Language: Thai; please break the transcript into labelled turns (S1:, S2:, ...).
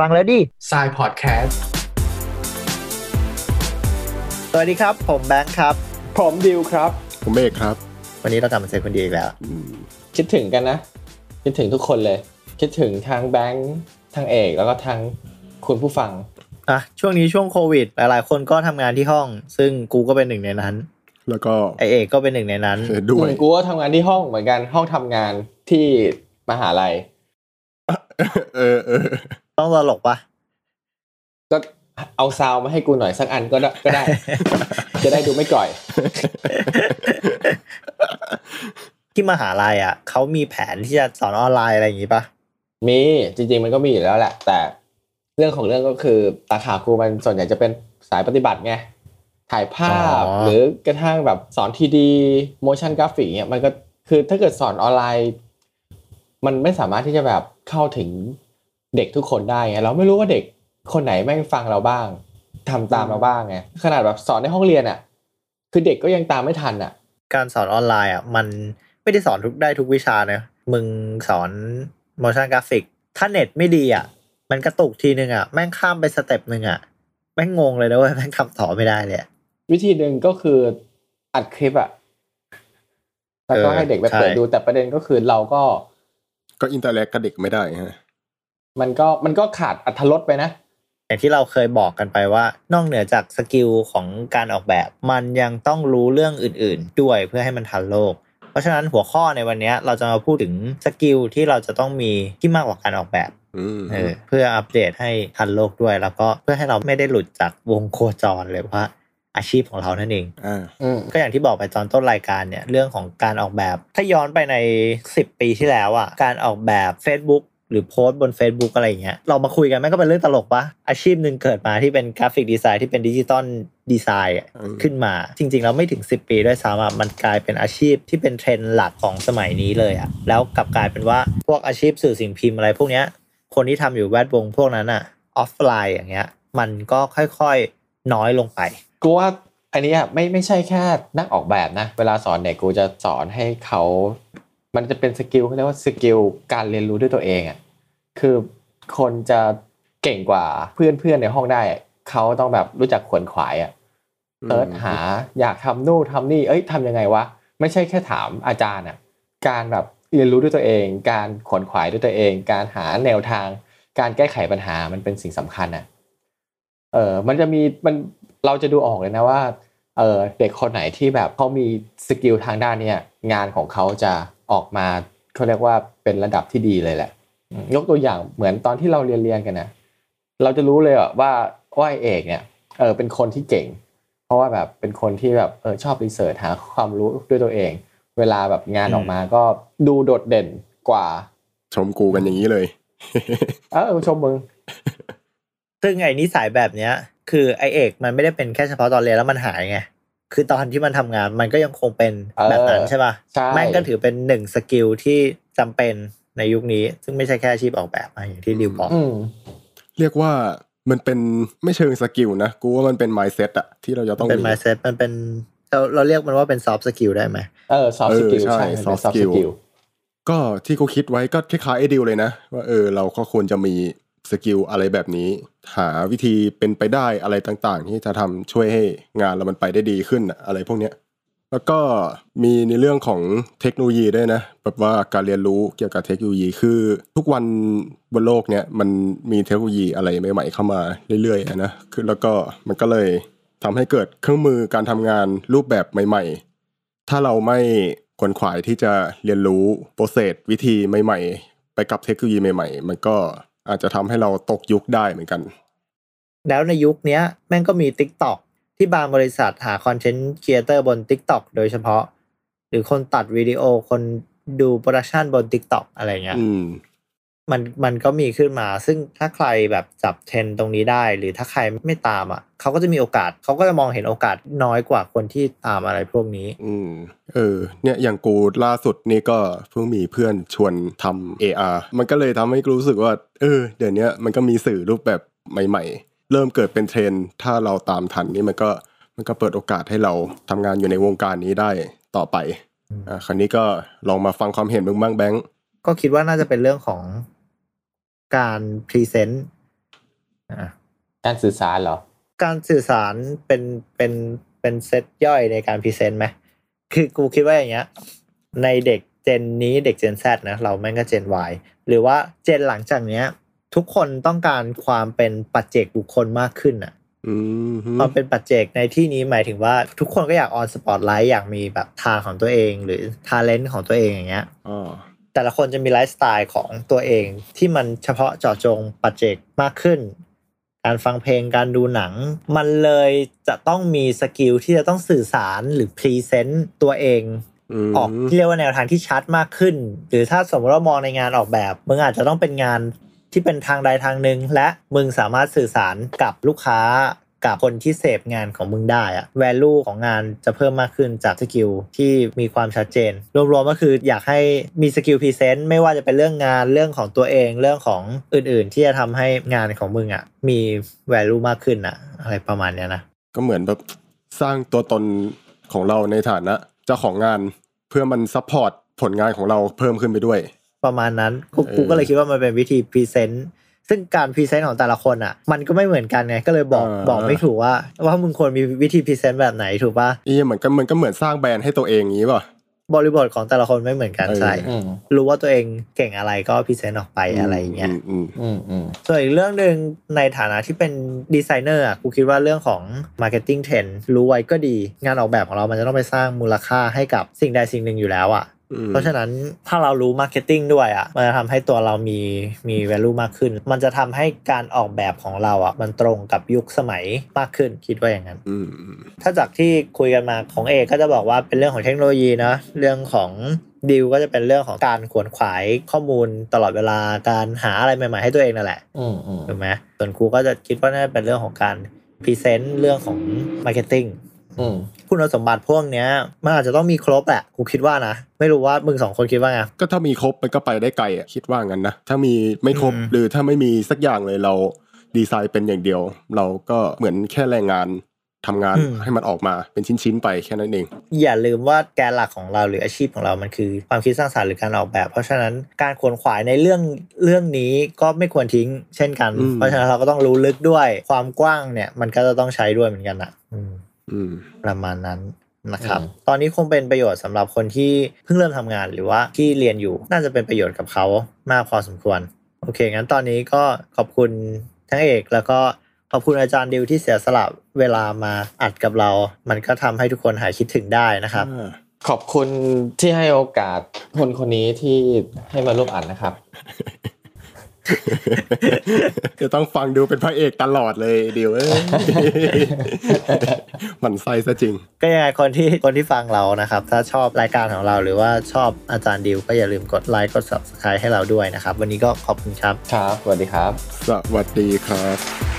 S1: ฟังแล้วดิ
S2: s ายพอดแคสต์
S1: สวัสดีครับ ผมแบงค์ครับ
S2: ผมดิวครับ
S3: ผมเอกครับ
S1: วันนี้เรากลับมาเจอคนเดียวอีกแล้ว
S3: อืม
S2: คิดถึงกันนะ คิดถึงทุกคนเลย คิดถึงทั้งแบงค์ทั้งเอกแล้วก็ทั้งคุณผู้ฟัง
S1: อะช่วงนี้ช่วงโควิด หลายๆ คนก็ทำงานที่ห้อง ซึ่งกูก็เป็นหนึ่งในนั้น
S3: แล้วก็
S1: ไอเอกก็เป็นหนึ่งในนั้น
S3: เออด้วย
S2: กูก็ทำงานที่ห้องเหมือนกันห้องทำงานที่มหาลัย
S3: เออเออ
S1: ต้องตลกปะ
S2: ก็เอาซาวมาให้กูหน่อยสักอันก็ได้ก็ได้ จะได้ดูไม่ก่อย
S1: ที่มหาลัยอะเขามีแผนที่จะสอนออนไลน์อะไรอย่างงี้ปะ
S2: มีจริง ๆ มันก็มีอยู่แล้วแหละ แต่เรื่องของเรื่องก็คือสาขาครูมันส่วนใหญ่จะเป็นสายปฏิบัติไงถ่ายภาพหรือกระทั่งแบบสอนทีดี motion graphic เนี่ยมันก็คือถ้าเกิดสอนออนไลน์ มันไม่สามารถที่จะแบบเข้าถึง เด็กทุกคนได้ไงเราไม่รู้ว่าเด็กคนไหนแม่งฟังเราบ้างทำตามเราบ้างไงขนาดแบบสอนในห้องเรียนอะ คือเด็กก็ยังตามไม่ทันอะ
S1: การสอนออนไลน์อะมันไม่ได้สอนทุกได้ทุกวิชานะมึงสอน motion graphic ถ้าเน็ตไม่ดีอะ มันกระตุกทีนึงอะ แม่งข้ามไปสเต็ปหนึ่งอะ แม่งงงเลยนะเว้ยแม่งคำต่อไม่ได้เลยอะ
S2: วิธีหนึ่งก็คืออัดคลิปอะแล้วก็
S1: เออ
S2: ให้เด็กไป
S1: ใช่
S2: เปิดดูแต่ประเด็นก็คือเราก็
S3: ก็ interact กับเด็กไม่ได้ฮะ
S2: มันก็มันก็ขาดอรรถรสไปนะ
S1: อย่างที่เราเคยบอกกันไปว่า นอกเหนือจาก skill ของการออกแบบ มันยังต้องรู้เรื่องอื่น ๆ ด้วยเพื่อให้มันทันโลก เพราะฉะนั้นหัวข้อในวันนี้เราจะมาพูดถึง skill ที่เราจะต้องมีที่มากกว่าการออกแบบ
S3: อืม
S1: เออเพื่ออัปเดตให้ทันโลกด้วย แล้วก็เพื่อให้เราไม่ได้หลุดจากวงโคจรเลยว่าอาชีพของเรานั่นเอง
S3: อ่า
S2: อืม
S1: ก็อย่างที่บอกไปตอนต้นรายการเนี่ยเรื่องของการออกแบบ ถ้าย้อนไปใน 10 ปีที่แล้วอะการออกแบบ Facebook หรือโพสต์บน Facebook อะไรอย่างเงี้ยเรามาคุยกันแม่งก็เป็นเรื่องตลกปะอาชีพหนึ่งเกิดมาที่เป็น graphic design ที่เป็น digital design อะ
S3: อืม
S1: ขึ้นมา จริงๆ แล้วไม่ถึง 10 ปีด้วยซ้ำอะมันกลายเป็นอาชีพที่เป็นเทรนด์หลักของสมัยนี้เลยอะแล้วกลับกลายเป็นว่าพวกอาชีพสื่อสิ่งพิมพ์อะไรพวกเนี้ยคนที่ทำอยู่แวดวงพวกนั้นอะออฟไลน์อย่างเงี้ยมันก็ค่อยๆน้อยลงไป
S2: กูว่าอันนี้อะไม่ไม่ใช่แค่นักออกแบบนะ เวลาสอนเด็กกูจะสอนให้เขา มันจะเป็น skill เขาเรียกว่า skill การเรียนรู้ด้วยตัวเองอะ คือคนจะเก่งกว่าเพื่อนเพื่อนๆในห้องได้อะเขาต้องแบบรู้จักขวนขวายอะ search หาอยากทำนู่นทำนี่ เอ้ยทำยังไงวะ ไม่ใช่แค่ถามอาจารย์อะการแบบเรียนรู้ด้วยตัวเอง การขวนขวายด้วยตัวเอง การหาแนวทาง การแก้ไขปัญหามันเป็นสิ่งสำคัญอะเออมันจะมีมันเราจะดูออกเลยนะว่าเออเด็กคนไหนที่แบบเขามีสกิลทางด้านเนี้ยงานของเขาจะออกมาเขาเรียกว่าเป็นระดับที่ดีเลยแหละอืม ยกตัวอย่างเหมือนตอนที่เราเรียนเรียนกันนะเราจะรู้เลยอะว่าว่าไอ้เอกเนี่ยเออเป็นคนที่เก่ง เพราะว่าแบบเป็นคนที่แบบเออชอบ research หาความรู้ด้วยตัวเอง เวลาแบบงานออกมาก็ดูโดดเด่นกว่า
S3: ชมกูกันอย่างนี้เลย
S2: เออชมมึง
S1: ซึ่งไอ้นิสัยแบบเนี้ย คือไอ้เอกมันไม่ได้เป็นแค่เฉพาะตอนเรียนแล้วมันหายไงคือตอนที่มันทำงานมันก็ยังคงเป็น
S2: เออ
S1: แบบนั้นใช่ป่ะ
S2: ใช่
S1: แม่งก็ถือเป็นหนึ่ง skill ที่จำเป็น ในยุคนี้ ซึ่งไม่ใช่แค่อาชีพออกแบบอะอย่างที่ดิวบอก
S2: อืม
S3: เรียกว่ามันเป็นไม่เชิง skill นะ กูว่ามันเป็น mindset อะที่เราจะต้อง
S1: เป็น
S3: มี
S1: mindset มันเป็นเราเราเรียกมันว่าเป็น soft skill ได้ไหม
S2: เออ soft
S3: เออ
S2: skill
S3: ใช่
S2: ใช่มันเป็น
S3: soft
S2: soft
S3: skill
S2: skill
S3: ก็ที่กูคิดไว้ก็คล้ายๆไอ้ดิวเลยนะ ว่าเออเราก็ควรจะมี skill อะไรแบบนี้ หาวิธีเป็นไปได้อะไรต่างๆ ที่จะทำช่วยให้งานเรามันไปได้ดีขึ้นอะอะไรพวกเนี้ย แล้วก็มีในเรื่องของเทคโนโลยีด้วยนะแบบว่าการเรียนรู้เกี่ยวกับเทคโนโลยีคือทุกวันบนโลกเนี้ยมันมีเทคโนโลยีอะไรใหม่ๆเข้ามาเรื่อยๆนะคือแล้วก็มันก็เลยทำให้เกิดเครื่องมือการทำงานรูปแบบใหม่ ๆ ถ้าเราไม่ขวนขวายที่จะเรียนรู้โปรเซสวิธีใหม่ ๆ ไปกับเทคโนโลยีใหม่ ๆ มันก็อาจจะทำให้เราตกยุคได้เหมือนกัน
S1: แล้วในยุคเนี้ยแม่งก็มี TikTok ที่บางบริษัทหาคอนเทนต์ครีเอเตอร์บน TikTok โดยเฉพาะ หรือคนตัดวิดีโอคนดู production บน TikTok อะไรเงี้ย
S3: อืม
S1: มันมันก็มีขึ้นมา ซึ่งถ้าใครแบบจับเทรนด์ตรงนี้ได้ หรือถ้าใครไม่ตามอะเขาก็จะมีโอกาสเขาก็จะมองเห็นโอกาสน้อยกว่าคนที่ตามอะไรพวกนี้
S3: อืมเออ เนี่ยอย่างกูล่าสุดนี่ก็เพิ่งมีเพื่อนชวนทำ AR มันก็เลยทำให้กูรู้สึกว่า เออ เดี๋ยวนี้มันก็มีสื่อรูปแบบใหม่ ๆ เริ่มเกิดเป็นเทรนด์ถ้าเราตามทันนี่มันก็มันก็เปิดโอกาสให้เราทำงานอยู่ในวงการนี้ได้ต่อไป
S1: อืม
S3: อ่าคราวนี้ก็ลองมาฟังความเห็นมึงบ้างแบงค์
S1: ก็คิดว่าน่าจะเป็นเรื่องของการพรีเซนต์อะ
S2: การสื่อสารเหรอ
S1: การสื่อสารเป็นเป็นเป็นเซตย่อยในการ present ไหมคือกูคิดว่าอย่างเงี้ย ในเด็กเจนนี้เด็กเจน Z นะเราแม่งก็เจน Y หรือว่า Gen หลังจากเนี้ย ทุกคนต้องการความเป็นปัจเจกบุคคลมากขึ้นอะ
S3: อืมฮึ
S1: ความเป็นปัจเจกในที่นี้หมายถึงว่าทุกคนก็อยาก on spotlight อยากมีแบบทางของตัวเองหรือ talent ของตัวเองอย่างเงี้ย
S3: อ๋อ
S1: แต่ละคนจะมีไลฟ์สไตล์ของตัวเองที่มันเฉพาะเจาะจงปัจเจกมากขึ้น การฟังเพลงการดูหนัง มันเลยจะต้องมี skill ที่จะต้องสื่อสารหรือ present ตัวเอง
S3: ม
S1: ออกที่เรียกว่าแนวทางที่ชัดมากขึ้น หรือถ้าสมมติว่ามองในงานออกแบบมึงอาจจะต้องเป็นงาน ที่เป็นทางใดทางหนึ่งและมึงสามารถสื่อสารกับลูกค้ากับคนที่เสพงานของมึงได้อะ value ของงานจะเพิ่มมากขึ้นจาก skill ที่มีความชัดเจน รวมๆก็คืออยากให้มี skill present ไม่ว่าจะเป็นเรื่องงานเรื่องของตัวเองเรื่องของอื่นๆ ที่จะทำให้งานของมึงอะมี value มากขึ้นอะอะไรประมาณเนี้ยนะ
S3: ก็เหมือนแบบสร้างตัวตนของเราในฐานะเจ้าของงานเพื่อมัน supportผลงานของเราเพิ่มขึ้นไปด้วย
S1: ประมาณนั้นกู
S3: เออ
S1: กูก็เลยคิดว่ามันเป็นวิธี present ซึ่งการ present ของแต่ละคนอะ มันก็ไม่เหมือนกันไงก็เลยบอกบอกไม่ถูกว่า ว่ามึงควรมีวิธี present แบบไหนถูกปะ
S3: อีเหมือนก็มันก็เหมือนสร้างแบรนด์ให้ตัวเองงี้ป่ะ
S1: บริบทของแต่ละคนไม่เหมือนกัน
S3: เออ
S1: ใช่
S2: อืม
S1: รู้ว่าตัวเองเก่งอะไรก็ present ออกไปอะไรอย่างเงี้ย
S3: มอืม
S2: อืมอืม
S1: ส่วนอีกเรื่องหนึ่งในฐานะที่เป็นดีไซเนอร์อะกูคิดว่าเรื่องของ Marketing Trend รู้ไว้ก็ดี งานออกแบบของเรามันจะต้องไปสร้างมูลค่าให้กับสิ่งใดสิ่งหนึ่งอยู่แล้วอะ
S3: อืม
S1: เพราะฉะนั้นถ้าเรารู้ marketing ด้วยอะมันจะทำให้ตัวเรามีมี value มากขึ้น มันจะทำให้การออกแบบของเราอะมันตรงกับยุคสมัยมากขึ้นคิดว่าอย่างนั้น
S3: อืมอืม
S1: ถ้าจากที่คุยกันมาของเอกก็จะบอกว่าเป็นเรื่องของเทคโนโลยีนะเรื่องของดิวก็จะเป็นเรื่องของการขวนขวายข้อมูลตลอดเวลาการหาอะไรใหม่ๆให้ตัวเองนั่นแหละ
S2: อืมอืม
S1: ถูกไหมส่วนกูก็จะคิดว่าน่าจะเป็นเรื่องของการpresent เรื่องของ marketing
S2: อืม
S1: คุณสมบัติพวกเนี้ย มันอาจจะต้องมีครบแหละกูคิดว่านะ ไม่รู้ว่ามึงสองคนคิดว่าไง
S3: ก็ถ้ามีครบมันก็ไปได้ไกลอะคิดว่างั้นนะ ถ้ามีไม่ครบ
S1: อืม
S3: หรือถ้าไม่มีสักอย่างเลยเราดีไซน์เป็นอย่างเดียว เราก็เหมือนแค่แรงงานทำงานให้มันออกมาเป็นชิ้นๆไปแค่นั้นเอง
S1: อย่าลืมว่าแกนหลักของเราหรืออาชีพของเรามันคือ ความคิดสร้างสรรค์หรือการออกแบบ เพราะฉะนั้นการขวนขวายในเรื่องเรื่องนี้ก็ไม่ควรทิ้ง เช่นกัน
S3: อืม
S1: เพราะฉะนั้นเราก็ต้องรู้ลึกด้วยความกว้างเนี่ย มันก็จะต้องใช้ด้วยเหมือนกันอะอืม
S3: อืม
S1: ประมาณนั้นนะครับ ตอนนี้คงเป็นประโยชน์สำหรับคนที่เพิ่งเริ่มทำงานหรือว่าที่เรียนอยู่น่าจะเป็นประโยชน์กับเขามากพอสมควร โอเค งั้นตอนนี้ก็ขอบคุณทั้งเอกแล้วก็ขอบคุณอาจารย์ดิวที่เสียสละเวลามาอัดกับเรา มันก็ทำให้ทุกคนหายคิดถึงได้นะครับ
S2: ขอบคุณที่ให้โอกาสคนคนนี้ที่ให้มาร่วมอ่านนะครับ
S3: จะต้องฟังดูเป็นพระเอกตลอดเลยเดียวเอ้ยหมันไส้ซะจริง
S1: ก็ยังไงคนที่คนที่ฟังเรานะครับ ถ้าชอบรายการของเราหรือว่าชอบอาจารย์ดิวก็อย่าลืมกดไลค์กด subscribe ให้เราด้วยนะครับ วันนี้ก็ขอบคุณครับ
S2: ครับ สวัสดีครับ
S3: สวัสดีครับ